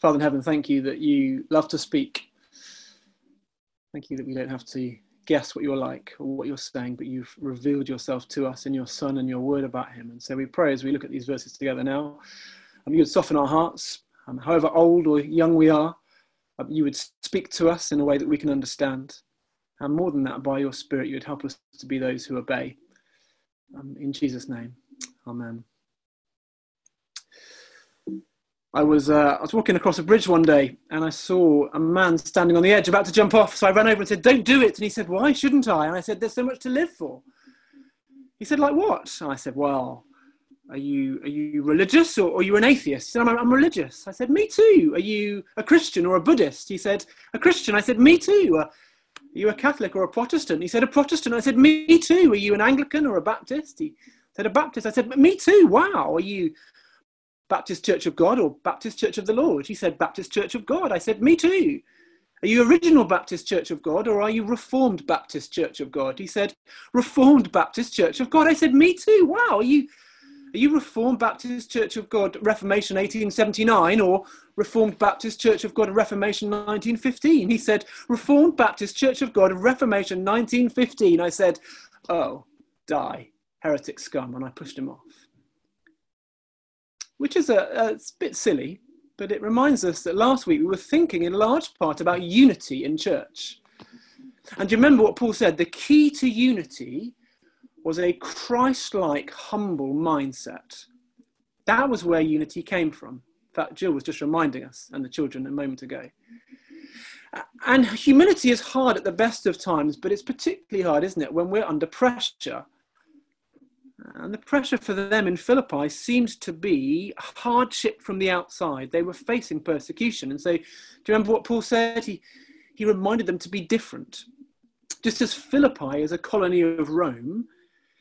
Father in heaven, thank you that you love to speak. Thank you that we don't have to guess what you're like or what you're saying, but you've revealed yourself to us in your Son and your word about him. And so we pray as we look at these verses together now, um, you would soften our hearts, um, however old or young we are, um, you would speak to us in a way that we can understand. And more than that, by your Spirit, you would help us to be those who obey. Um, in Jesus' name, Amen. I was uh, I was walking across a bridge one day and I saw a man standing on the edge about to jump off. So I ran over and said, "Don't do it." And he said, "Why shouldn't I?" And I said, "There's so much to live for." He said, "Like what?" And I said, "Well, are you are you religious or, are you an atheist?" He said, I'm, "I'm religious." I said, "Me too." Are you a Christian or a Buddhist? He said, "A Christian." I said, "Me too." Uh, are you a Catholic or a Protestant? He said, "A Protestant." I said, "Me too." Are you an Anglican or a Baptist? He said, "A Baptist." I said, "Me too." Wow. Are you Baptist Church of God or Baptist Church of the Lord? He said, Baptist Church of God. I said, Me too. Are you original Baptist Church of God or are you Reformed Baptist Church of God? He said, Reformed Baptist Church of God. I said, Me too. Wow. Are you, are you Reformed Baptist Church of God Reformation 1879 or Reformed Baptist Church of God Reformation 1915? He said, Reformed Baptist Church of God Reformation 1915. I said, Oh, die, heretic scum. And I pushed him off which is a, a bit silly, but it reminds us that last week we were thinking in large part about unity in church. And do you remember what Paul said? The key to unity was a Christ like, humble mindset. That was where unity came from. In fact, Jill was just reminding us and the children a moment ago. And humility is hard at the best of times, but it's particularly hard, isn't it, when we're under pressure and the pressure for them in Philippi seems to be hardship from the outside. They were facing persecution. And so, do you remember what Paul said? He, he reminded them to be different. Just as Philippi is a colony of Rome,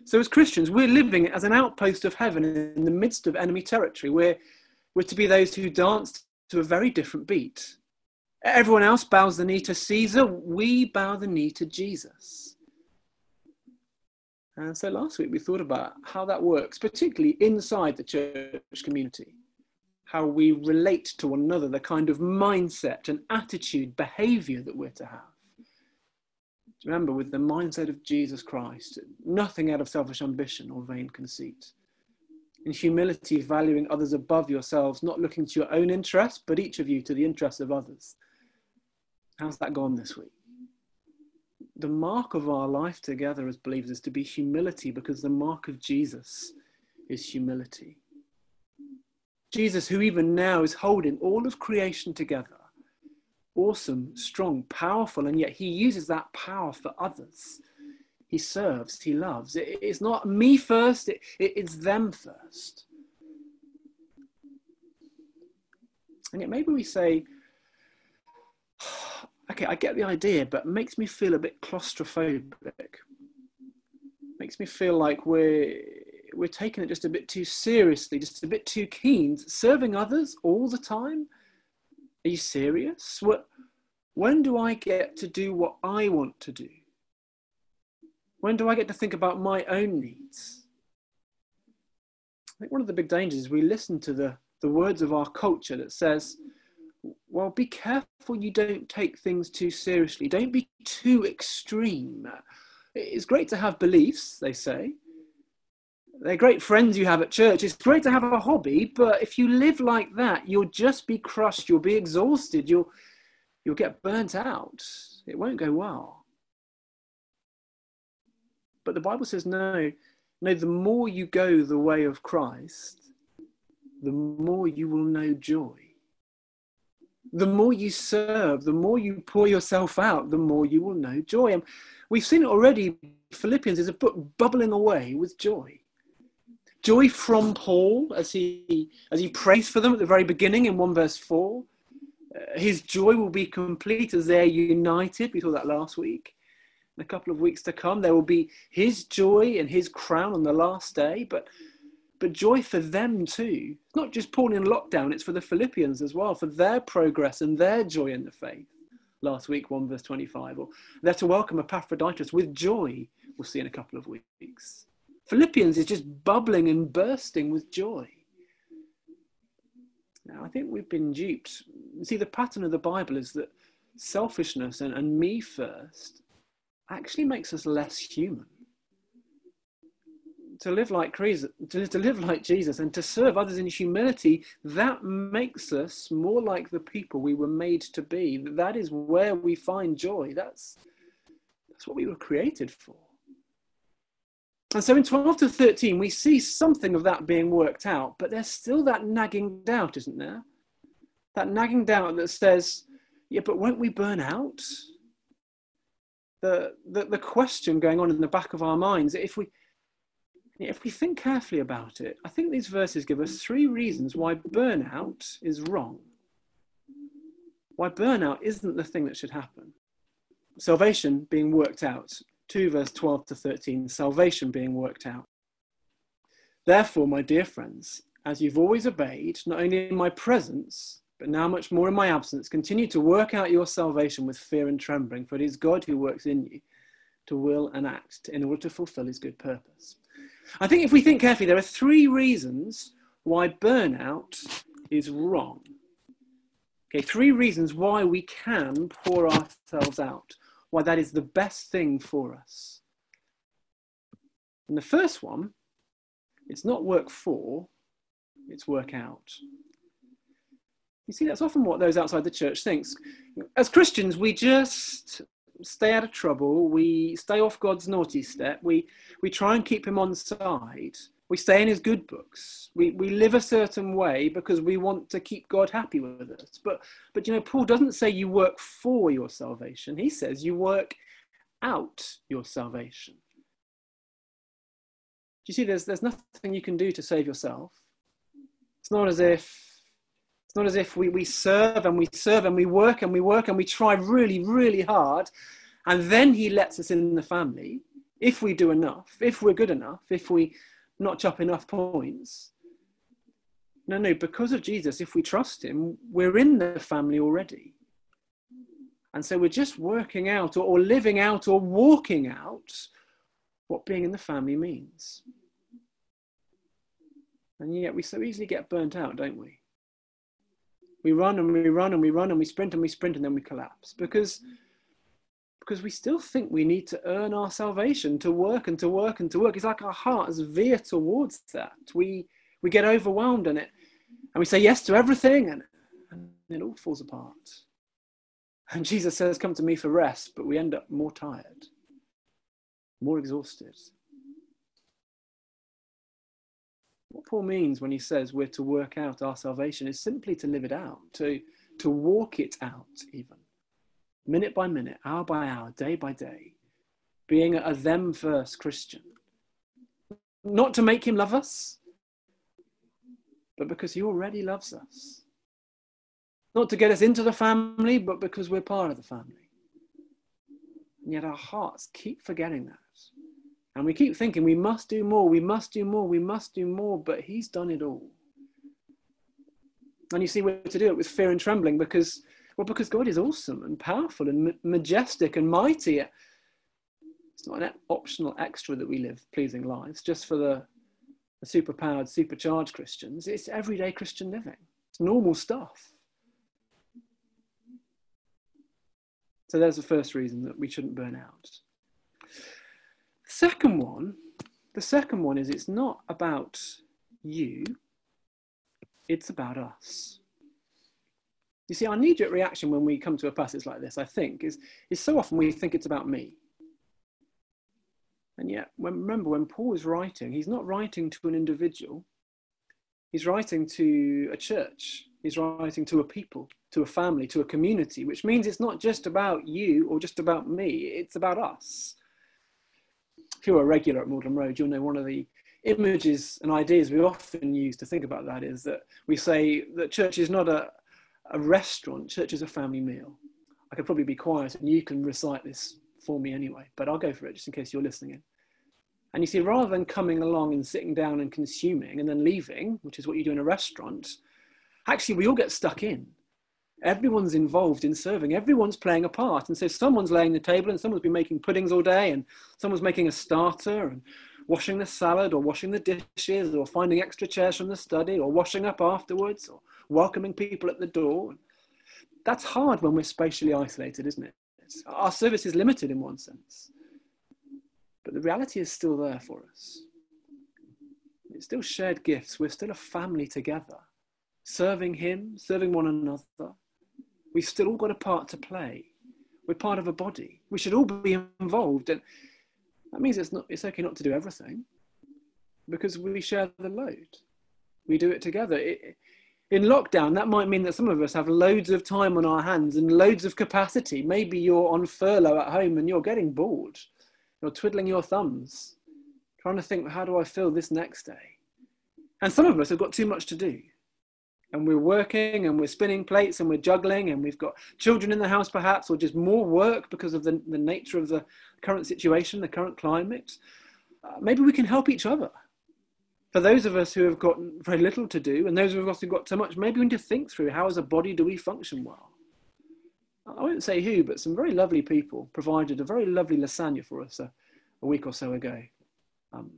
so as Christians, we're living as an outpost of heaven in the midst of enemy territory. We're, we're to be those who dance to a very different beat. Everyone else bows the knee to Caesar, we bow the knee to Jesus. And so last week we thought about how that works, particularly inside the church community, how we relate to one another, the kind of mindset and attitude, behavior that we're to have. Remember, with the mindset of Jesus Christ, nothing out of selfish ambition or vain conceit. In humility, valuing others above yourselves, not looking to your own interests, but each of you to the interests of others. How's that gone this week? The mark of our life together as believers is to be humility because the mark of Jesus is humility. Jesus, who even now is holding all of creation together, awesome, strong, powerful, and yet he uses that power for others. He serves, he loves. It, it's not me first, it, it, it's them first. And yet maybe we say, okay, I get the idea, but it makes me feel a bit claustrophobic. Makes me feel like we're we're taking it just a bit too seriously, just a bit too keen. Serving others all the time? Are you serious? What, when do I get to do what I want to do? When do I get to think about my own needs? I think one of the big dangers is we listen to the, the words of our culture that says, well, be careful you don't take things too seriously. Don't be too extreme. It's great to have beliefs, they say. They're great friends you have at church. It's great to have a hobby, but if you live like that, you'll just be crushed. You'll be exhausted. You'll, you'll get burnt out. It won't go well. But the Bible says no, no, the more you go the way of Christ, the more you will know joy the more you serve, the more you pour yourself out, the more you will know joy. And we've seen it already. Philippians is a book bubbling away with joy. Joy from Paul as he as he prays for them at the very beginning in 1 verse 4. Uh, his joy will be complete as they're united. We saw that last week. In a couple of weeks to come, there will be his joy and his crown on the last day. But but joy for them too. It's not just Paul in lockdown, it's for the Philippians as well, for their progress and their joy in the faith. Last week, 1 verse 25. Or they're to welcome Epaphroditus with joy, we'll see in a couple of weeks. Philippians is just bubbling and bursting with joy. Now, I think we've been duped See, the pattern of the Bible is that selfishness and, and me first actually makes us less human. To live like to, to live like Jesus and to serve others in humility, that makes us more like the people we were made to be. That is where we find joy. That's, that's what we were created for. And so in 12 to 13, we see something of that being worked out, but there's still that nagging doubt, isn't there? That nagging doubt that says, yeah, but won't we burn out? The, the, the question going on in the back of our minds, if we, if we think carefully about it, I think these verses give us three reasons why burnout is wrong. Why burnout isn't the thing that should happen. Salvation being worked out 2, verse 12 to 13, salvation being worked out. Therefore, my dear friends, as you've always obeyed, not only in my presence, but now much more in my absence, continue to work out your salvation with fear and trembling, for it is God who works in you to will and act in order to fulfill his good purpose. I think if we think carefully, there are three reasons why burnout is wrong. Okay, three reasons why we can pour ourselves out why that is the best thing for us. And the first one, it's not work for, it's work out. You see, that's often what those outside the church thinks. As Christians, we just stay out of trouble. We stay off God's naughty step. We, we try and keep him on side. We stay in his good books. We, we live a certain way because we want to keep God happy with us. But, but you know, Paul doesn't say you work for your salvation. He says you work out your salvation. Do you see there's, there's nothing you can do to save yourself? It's not as if it's not as if we, we serve and we serve and we work and we work and we try really, really hard. And then he lets us in the family if we do enough, if we're good enough, if we notch up enough points. No, no, because of Jesus, if we trust him, we're in the family already. And so we're just working out or, or living out or walking out what being in the family means. And yet we so easily get burnt out, don't we? We run and we run and we run and we sprint and we sprint and then we collapse because because we still think we need to earn our salvation to work and to work and to work. It's like our hearts veer towards that. We we get overwhelmed in it and we say yes to everything and, and it all falls apart. And Jesus says, Come to me for rest, but we end up more tired, more exhausted. What Paul means when he says we're to work out our salvation is simply to live it out, to, to walk it out, even minute by minute, hour by hour, day by day, being a them first Christian. Not to make him love us, but because he already loves us. Not to get us into the family, but because we're part of the family. And yet our hearts keep forgetting that. And we keep thinking we must do more, we must do more, we must do more, but he's done it all. And you see, we're to do it with fear and trembling because well, because God is awesome and powerful and majestic and mighty. It's not an optional extra that we live pleasing lives just for the, the superpowered, supercharged Christians. It's everyday Christian living, it's normal stuff. So there's the first reason that we shouldn't burn out. Second one, the second one is it's not about you, it's about us. You see, our knee jerk reaction when we come to a passage like this, I think, is, is so often we think it's about me. And yet, when, remember, when Paul is writing, he's not writing to an individual, he's writing to a church, he's writing to a people, to a family, to a community, which means it's not just about you or just about me, it's about us. If you're a regular at Magdalen Road, you'll know one of the images and ideas we often use to think about that is that we say that church is not a, a restaurant, church is a family meal. I could probably be quiet and you can recite this for me anyway, but I'll go for it just in case you're listening in. And you see, rather than coming along and sitting down and consuming and then leaving, which is what you do in a restaurant, actually we all get stuck in. Everyone's involved in serving, everyone's playing a part. And so someone's laying the table and someone's been making puddings all day and someone's making a starter and washing the salad or washing the dishes or finding extra chairs from the study or washing up afterwards or welcoming people at the door. that's hard when we're spatially isolated, isn't it? Our service is limited in one sense, but the reality is still there for us. It's still shared gifts. We're still a family together, serving Him, serving one another. We've still all got a part to play. We're part of a body. We should all be involved. And that means it's, not, it's okay not to do everything because we share the load. We do it together. It, in lockdown, that might mean that some of us have loads of time on our hands and loads of capacity. Maybe you're on furlough at home and you're getting bored. You're twiddling your thumbs, trying to think, how do I feel this next day? And some of us have got too much to do. And we're working and we're spinning plates and we're juggling and we've got children in the house perhaps, or just more work because of the, the nature of the current situation, the current climate. Uh, maybe we can help each other for those of us who have got very little to do and those of us who've got so much, maybe we need to think through how as a body do we function well. I won't say who, but some very lovely people provided a very lovely lasagna for us a, a week or so ago. Um,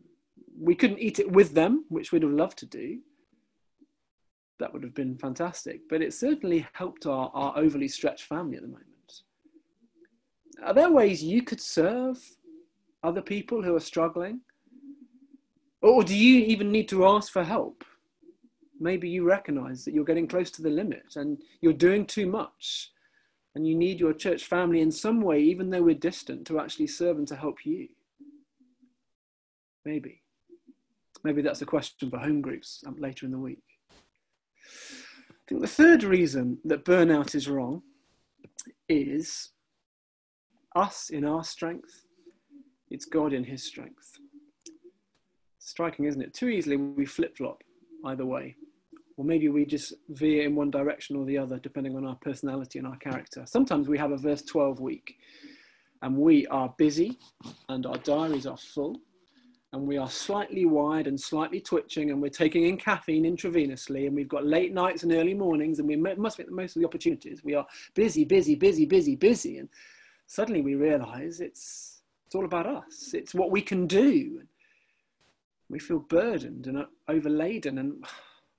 we couldn't eat it with them, which we'd have loved to do. That would have been fantastic, but it certainly helped our, our overly stretched family at the moment. Are there ways you could serve other people who are struggling? Or do you even need to ask for help? Maybe you recognize that you're getting close to the limit and you're doing too much. And you need your church family in some way, even though we're distant, to actually serve and to help you. Maybe. Maybe that's a question for home groups um, later in the week. I think the third reason that burnout is wrong is us in our strength, it's God in his strength striking, isn't it? Too easily we flip flop either way. Or maybe we just veer in one direction or the other, depending on our personality and our character. Sometimes we have a verse 12 week and we are busy and our diaries are full and we are slightly wired and slightly twitching and we're taking in caffeine intravenously and we've got late nights and early mornings and we must make the most of the opportunities. We are busy, busy, busy, busy, busy. And suddenly we realize it's, it's all about us. It's what we can do we feel burdened and overladen and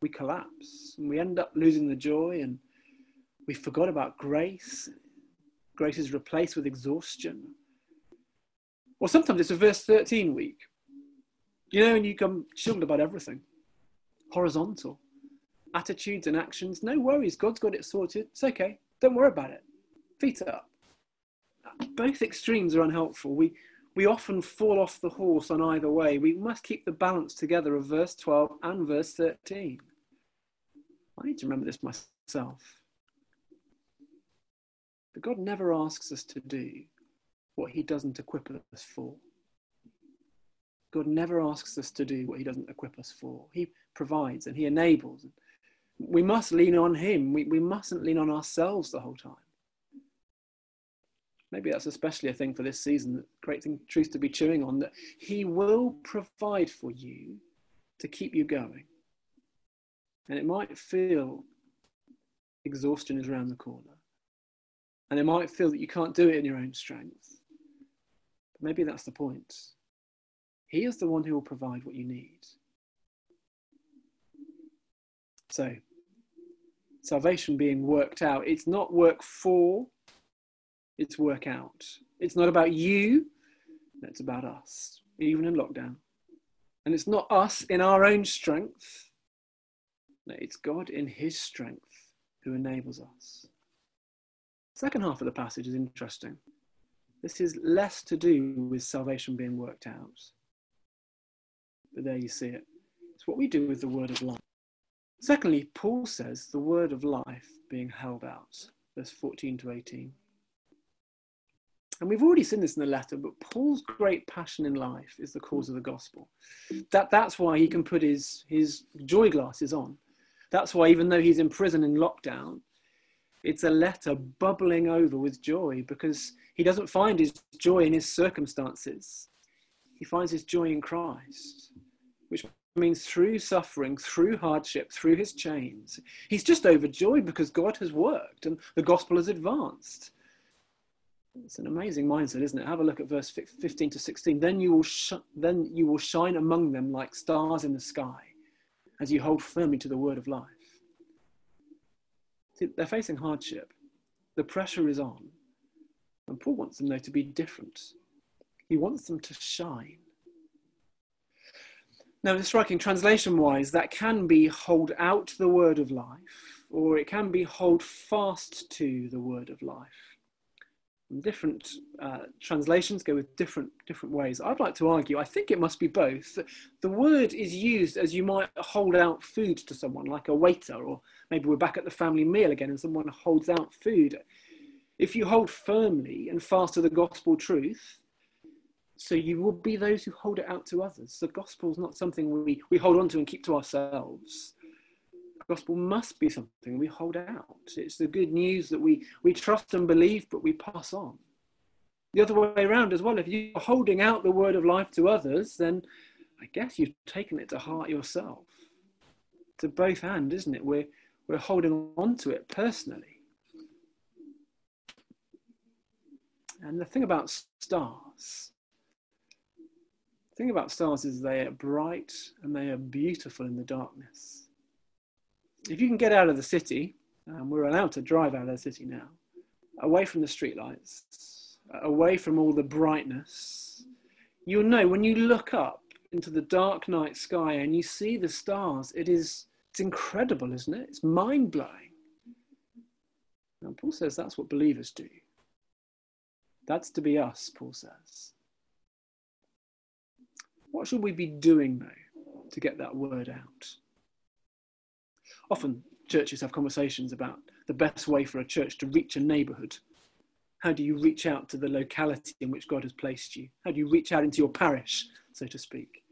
we collapse and we end up losing the joy and we forgot about grace. Grace is replaced with exhaustion. Or sometimes it's a verse 13 week. You know, and you come chilled about everything. Horizontal. Attitudes and actions, no worries. God's got it sorted. It's okay. Don't worry about it. Feet up. Both extremes are unhelpful. We, we often fall off the horse on either way. We must keep the balance together of verse 12 and verse 13. I need to remember this myself. But God never asks us to do what he doesn't equip us for. God never asks us to do what he doesn't equip us for. He provides and he enables. We must lean on him. We, we mustn't lean on ourselves the whole time maybe that's especially a thing for this season, great thing, truth to be chewing on, that He will provide for you to keep you going. And it might feel exhaustion is around the corner. And it might feel that you can't do it in your own strength. But maybe that's the point. He is the one who will provide what you need. So, salvation being worked out, it's not work for it's work out. It's not about you, it's about us, even in lockdown. And it's not us in our own strength, no, it's God in his strength who enables us. Second half of the passage is interesting. This is less to do with salvation being worked out. But there you see it. It's what we do with the word of life. Secondly, Paul says the word of life being held out, verse 14 to 18. And we've already seen this in the letter, but Paul's great passion in life is the cause of the gospel. That, that's why he can put his, his joy glasses on. That's why, even though he's in prison in lockdown, it's a letter bubbling over with joy because he doesn't find his joy in his circumstances. He finds his joy in Christ, means through suffering, through hardship, through his chains, he's just overjoyed because God has worked and the gospel has advanced. It's an amazing mindset, isn't it? Have a look at verse 15 to 16. Then you will, sh- then you will shine among them like stars in the sky as you hold firmly to the word of life. See, they're facing hardship. The pressure is on. And Paul wants them, though, to be different. He wants them to shine. Now, the striking translation wise, that can be hold out the word of life, or it can be hold fast to the word of life. And different uh, translations go with different different ways. I'd like to argue, I think it must be both. The word is used as you might hold out food to someone, like a waiter, or maybe we're back at the family meal again and someone holds out food. If you hold firmly and fast to the gospel truth, so you will be those who hold it out to others. The gospel is not something we, we hold on to and keep to ourselves. The gospel must be something we hold out. It's the good news that we, we trust and believe, but we pass on. The other way around as well, if you're holding out the word of life to others, then I guess you've taken it to heart yourself. To both hand, isn't it? We're, we're holding on to it personally. And the thing about stars, thing about stars is they are bright and they are beautiful in the darkness. If you can get out of the city, and we're allowed to drive out of the city now, away from the streetlights, away from all the brightness, you'll know when you look up into the dark night sky and you see the stars, it is it's incredible, isn't it? It's mind blowing. And Paul says that's what believers do. That's to be us, Paul says. What should we be doing, though, to get that word out? Often churches have conversations about the best way for a church to reach a neighbourhood. How do you reach out to the locality in which God has placed you? How do you reach out into your parish, so to speak?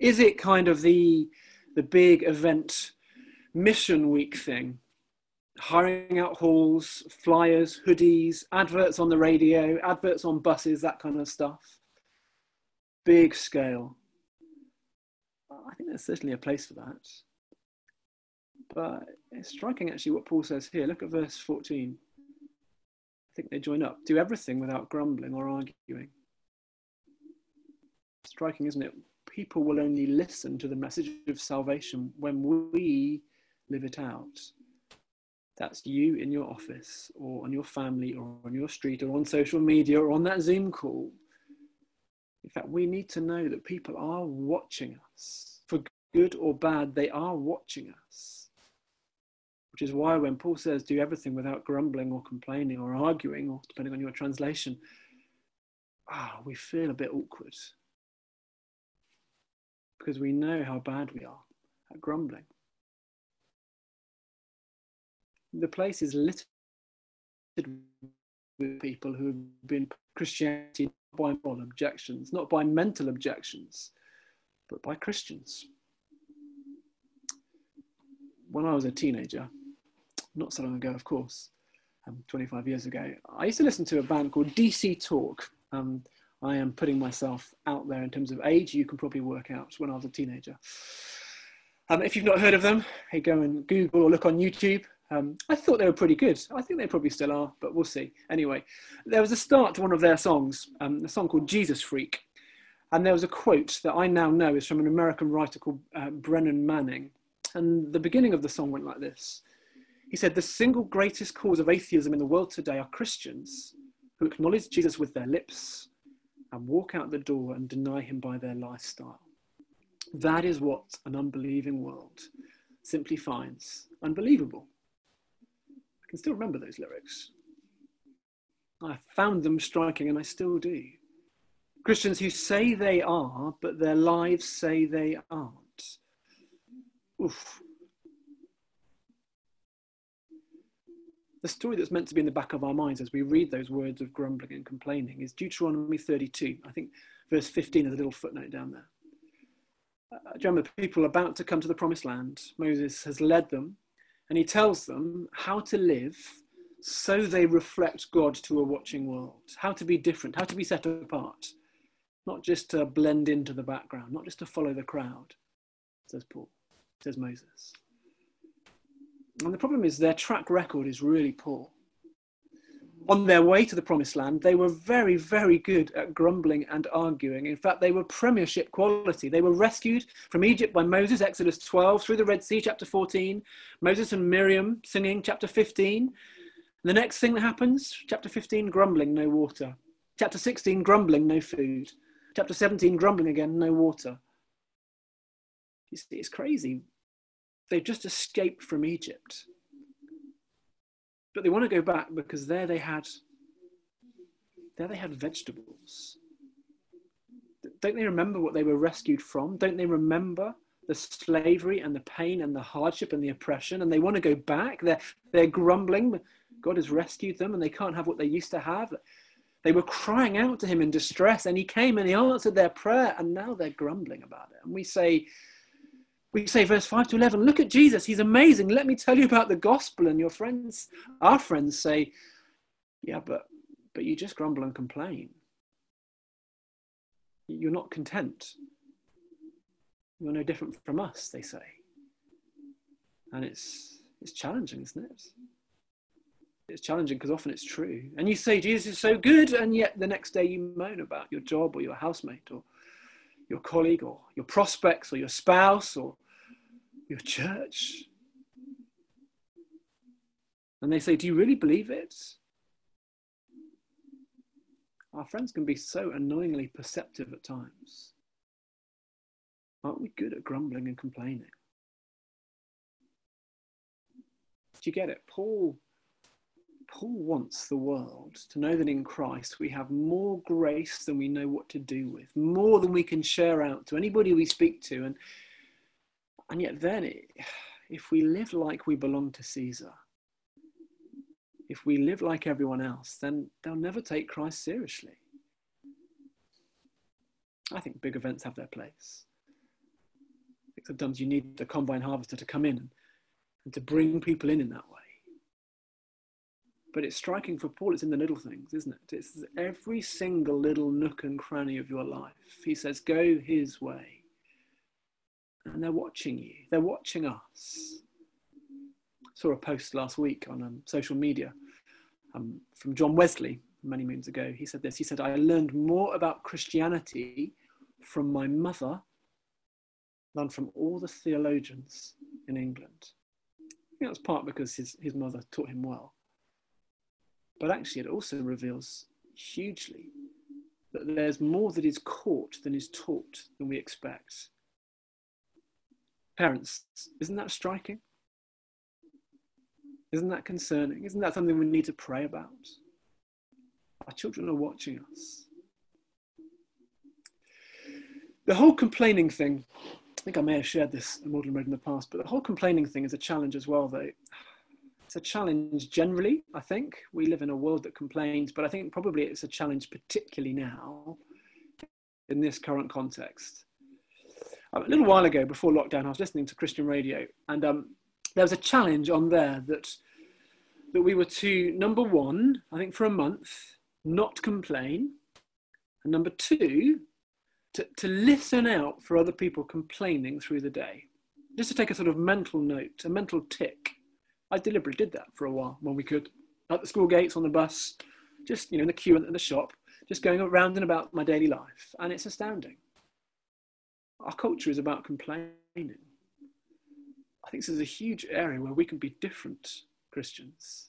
Is it kind of the, the big event mission week thing hiring out halls, flyers, hoodies, adverts on the radio, adverts on buses, that kind of stuff. Big scale. I think there's certainly a place for that. But it's striking actually what Paul says here. Look at verse 14. I think they join up. Do everything without grumbling or arguing. Striking, isn't it? People will only listen to the message of salvation when we live it out. That's you in your office or on your family or on your street or on social media or on that Zoom call. In fact, we need to know that people are watching us. For good or bad, they are watching us. Which is why when Paul says, do everything without grumbling or complaining or arguing, or depending on your translation, ah, we feel a bit awkward. Because we know how bad we are at grumbling. the place is littered with people who have been Christianity by moral objections, not by mental objections, but by Christians. When I was a teenager, not so long ago, of course, um, 25 years ago, I used to listen to a band called DC Talk. Um, I am putting myself out there in terms of age. You can probably work out when I was a teenager. Um, if you've not heard of them, hey, go and Google or look on YouTube. Um, I thought they were pretty good. I think they probably still are, but we'll see. Anyway, there was a start to one of their songs, um, a song called Jesus Freak. And there was a quote that I now know is from an American writer called uh, Brennan Manning. And the beginning of the song went like this He said, The single greatest cause of atheism in the world today are Christians who acknowledge Jesus with their lips and walk out the door and deny him by their lifestyle. That is what an unbelieving world simply finds unbelievable can still remember those lyrics. I found them striking, and I still do. Christians who say they are, but their lives say they aren't. Oof. The story that's meant to be in the back of our minds as we read those words of grumbling and complaining is Deuteronomy 32. I think verse 15 is a little footnote down there. Uh, remember people about to come to the promised land? Moses has led them and he tells them how to live so they reflect God to a watching world, how to be different, how to be set apart, not just to blend into the background, not just to follow the crowd, says Paul, says Moses. And the problem is their track record is really poor on their way to the promised land, they were very, very good at grumbling and arguing. In fact, they were premiership quality. They were rescued from Egypt by Moses, Exodus 12, through the Red Sea, chapter 14, Moses and Miriam singing, chapter 15. the next thing that happens, chapter 15, grumbling, no water. Chapter 16, grumbling, no food. Chapter 17, grumbling again, no water. You see, it's crazy. They've just escaped from Egypt. But they want to go back because there they had there they had vegetables. Don't they remember what they were rescued from? Don't they remember the slavery and the pain and the hardship and the oppression? And they want to go back. They're, they're grumbling. God has rescued them and they can't have what they used to have. They were crying out to him in distress and he came and he answered their prayer and now they're grumbling about it. And we say, we say verse 5 to 11 look at jesus. He's amazing. Let me tell you about the gospel. And your friends our friends say yeah but but you just grumble and complain. You're not content. You're no different from us they say. And it's it's challenging isn't it? It's challenging because often it's true. And you say Jesus is so good, and yet the next day you moan about your job or your housemate or your colleague or your prospects or your spouse or your church. And they say, Do you really believe it? Our friends can be so annoyingly perceptive at times. Aren't we good at grumbling and complaining? Do you get it? Paul Paul wants the world to know that in Christ we have more grace than we know what to do with, more than we can share out to anybody we speak to. And, and yet, then, it, if we live like we belong to Caesar, if we live like everyone else, then they'll never take Christ seriously. I think big events have their place. Sometimes you need the combine harvester to come in and to bring people in in that way. But it's striking for Paul, it's in the little things, isn't it? It's every single little nook and cranny of your life. He says, go his way. And they're watching you, they're watching us. I saw a post last week on um, social media um, from John Wesley many moons ago. He said this He said, I learned more about Christianity from my mother than from all the theologians in England. I think that's part because his, his mother taught him well. But actually, it also reveals hugely that there's more that is caught than is taught than we expect. Parents, isn't that striking? Isn't that concerning? Isn't that something we need to pray about? Our children are watching us. The whole complaining thing, I think I may have shared this in Magdalen Road in the past, but the whole complaining thing is a challenge as well, though it's a challenge generally, I think. We live in a world that complains, but I think probably it's a challenge particularly now in this current context. A little while ago, before lockdown, I was listening to Christian radio, and um, there was a challenge on there that that we were to number one, I think for a month, not complain, and number two, to, to listen out for other people complaining through the day. Just to take a sort of mental note, a mental tick I deliberately did that for a while when we could, at the school gates, on the bus, just you know in the queue at the shop, just going around and about my daily life, and it's astounding. Our culture is about complaining. I think this is a huge area where we can be different Christians.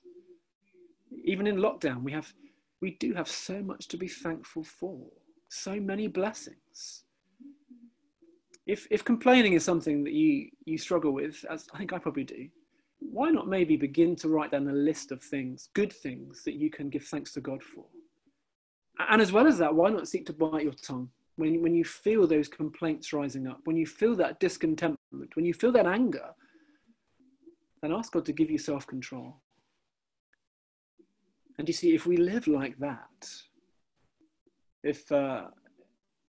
Even in lockdown, we have we do have so much to be thankful for, so many blessings. If if complaining is something that you you struggle with, as I think I probably do, why not maybe begin to write down a list of things, good things that you can give thanks to God for? And as well as that, why not seek to bite your tongue when, when you feel those complaints rising up, when you feel that discontentment, when you feel that anger? Then ask God to give you self control. And you see, if we live like that, if uh,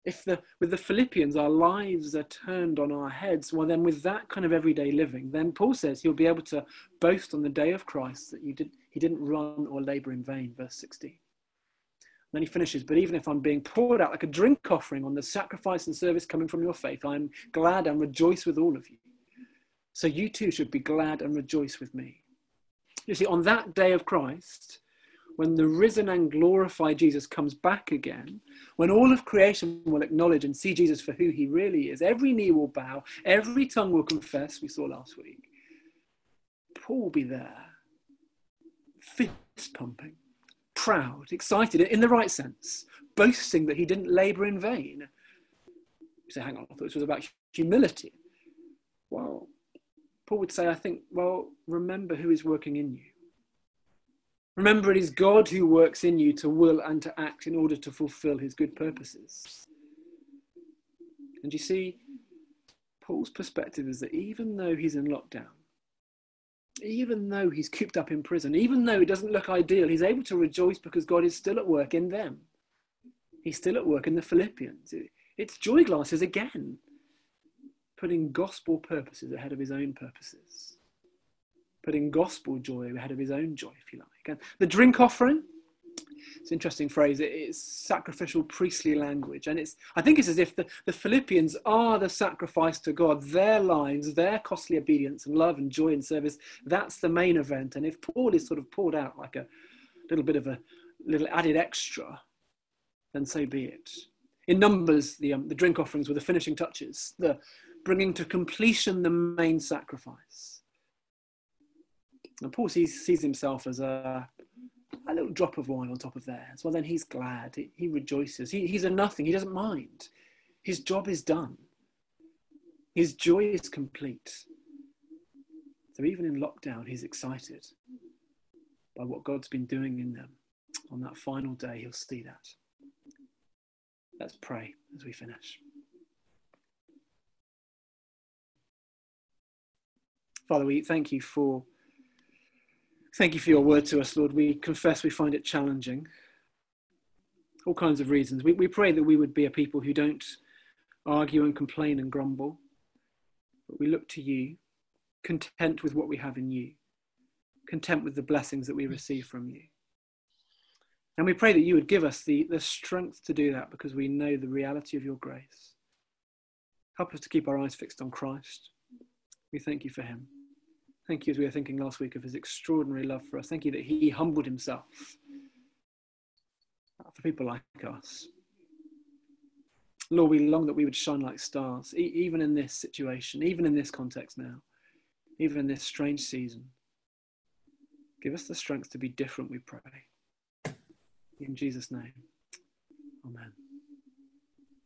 if the with the Philippians our lives are turned on our heads, well then with that kind of everyday living, then Paul says you'll be able to boast on the day of Christ that you did he didn't run or labor in vain, verse 16. Then he finishes, but even if I'm being poured out like a drink offering on the sacrifice and service coming from your faith, I'm glad and rejoice with all of you. So you too should be glad and rejoice with me. You see, on that day of Christ, when the risen and glorified Jesus comes back again, when all of creation will acknowledge and see Jesus for who he really is, every knee will bow, every tongue will confess, we saw last week. Paul will be there, fist pumping, proud, excited in the right sense, boasting that he didn't labour in vain. You say, hang on, I thought this was about humility. Well, Paul would say, I think, well, remember who is working in you. Remember, it is God who works in you to will and to act in order to fulfill his good purposes. And you see, Paul's perspective is that even though he's in lockdown, even though he's cooped up in prison, even though it doesn't look ideal, he's able to rejoice because God is still at work in them. He's still at work in the Philippians. It's joy glasses again, putting gospel purposes ahead of his own purposes, putting gospel joy ahead of his own joy, if you like. And the drink offering, it's an interesting phrase. It's sacrificial priestly language. And it's, I think it's as if the, the Philippians are the sacrifice to God, their lives, their costly obedience and love and joy and service. That's the main event. And if Paul is sort of poured out like a little bit of a little added extra, then so be it. In Numbers, the, um, the drink offerings were the finishing touches, the bringing to completion the main sacrifice. And Paul sees, sees himself as a, a little drop of wine on top of theirs. Well, then he's glad. He, rejoices. He, he's a nothing. He doesn't mind. His job is done. His joy is complete. So even in lockdown, he's excited by what God's been doing in them. On that final day, he'll see that. Let's pray as we finish. Father, we thank you for Thank you for your word to us, Lord. We confess we find it challenging. All kinds of reasons. We, we pray that we would be a people who don't argue and complain and grumble, but we look to you, content with what we have in you, content with the blessings that we receive from you. And we pray that you would give us the, the strength to do that because we know the reality of your grace. Help us to keep our eyes fixed on Christ. We thank you for him. Thank you, as we were thinking last week, of his extraordinary love for us. Thank you that he humbled himself for people like us. Lord, we long that we would shine like stars, e- even in this situation, even in this context now, even in this strange season. Give us the strength to be different, we pray. In Jesus' name, amen.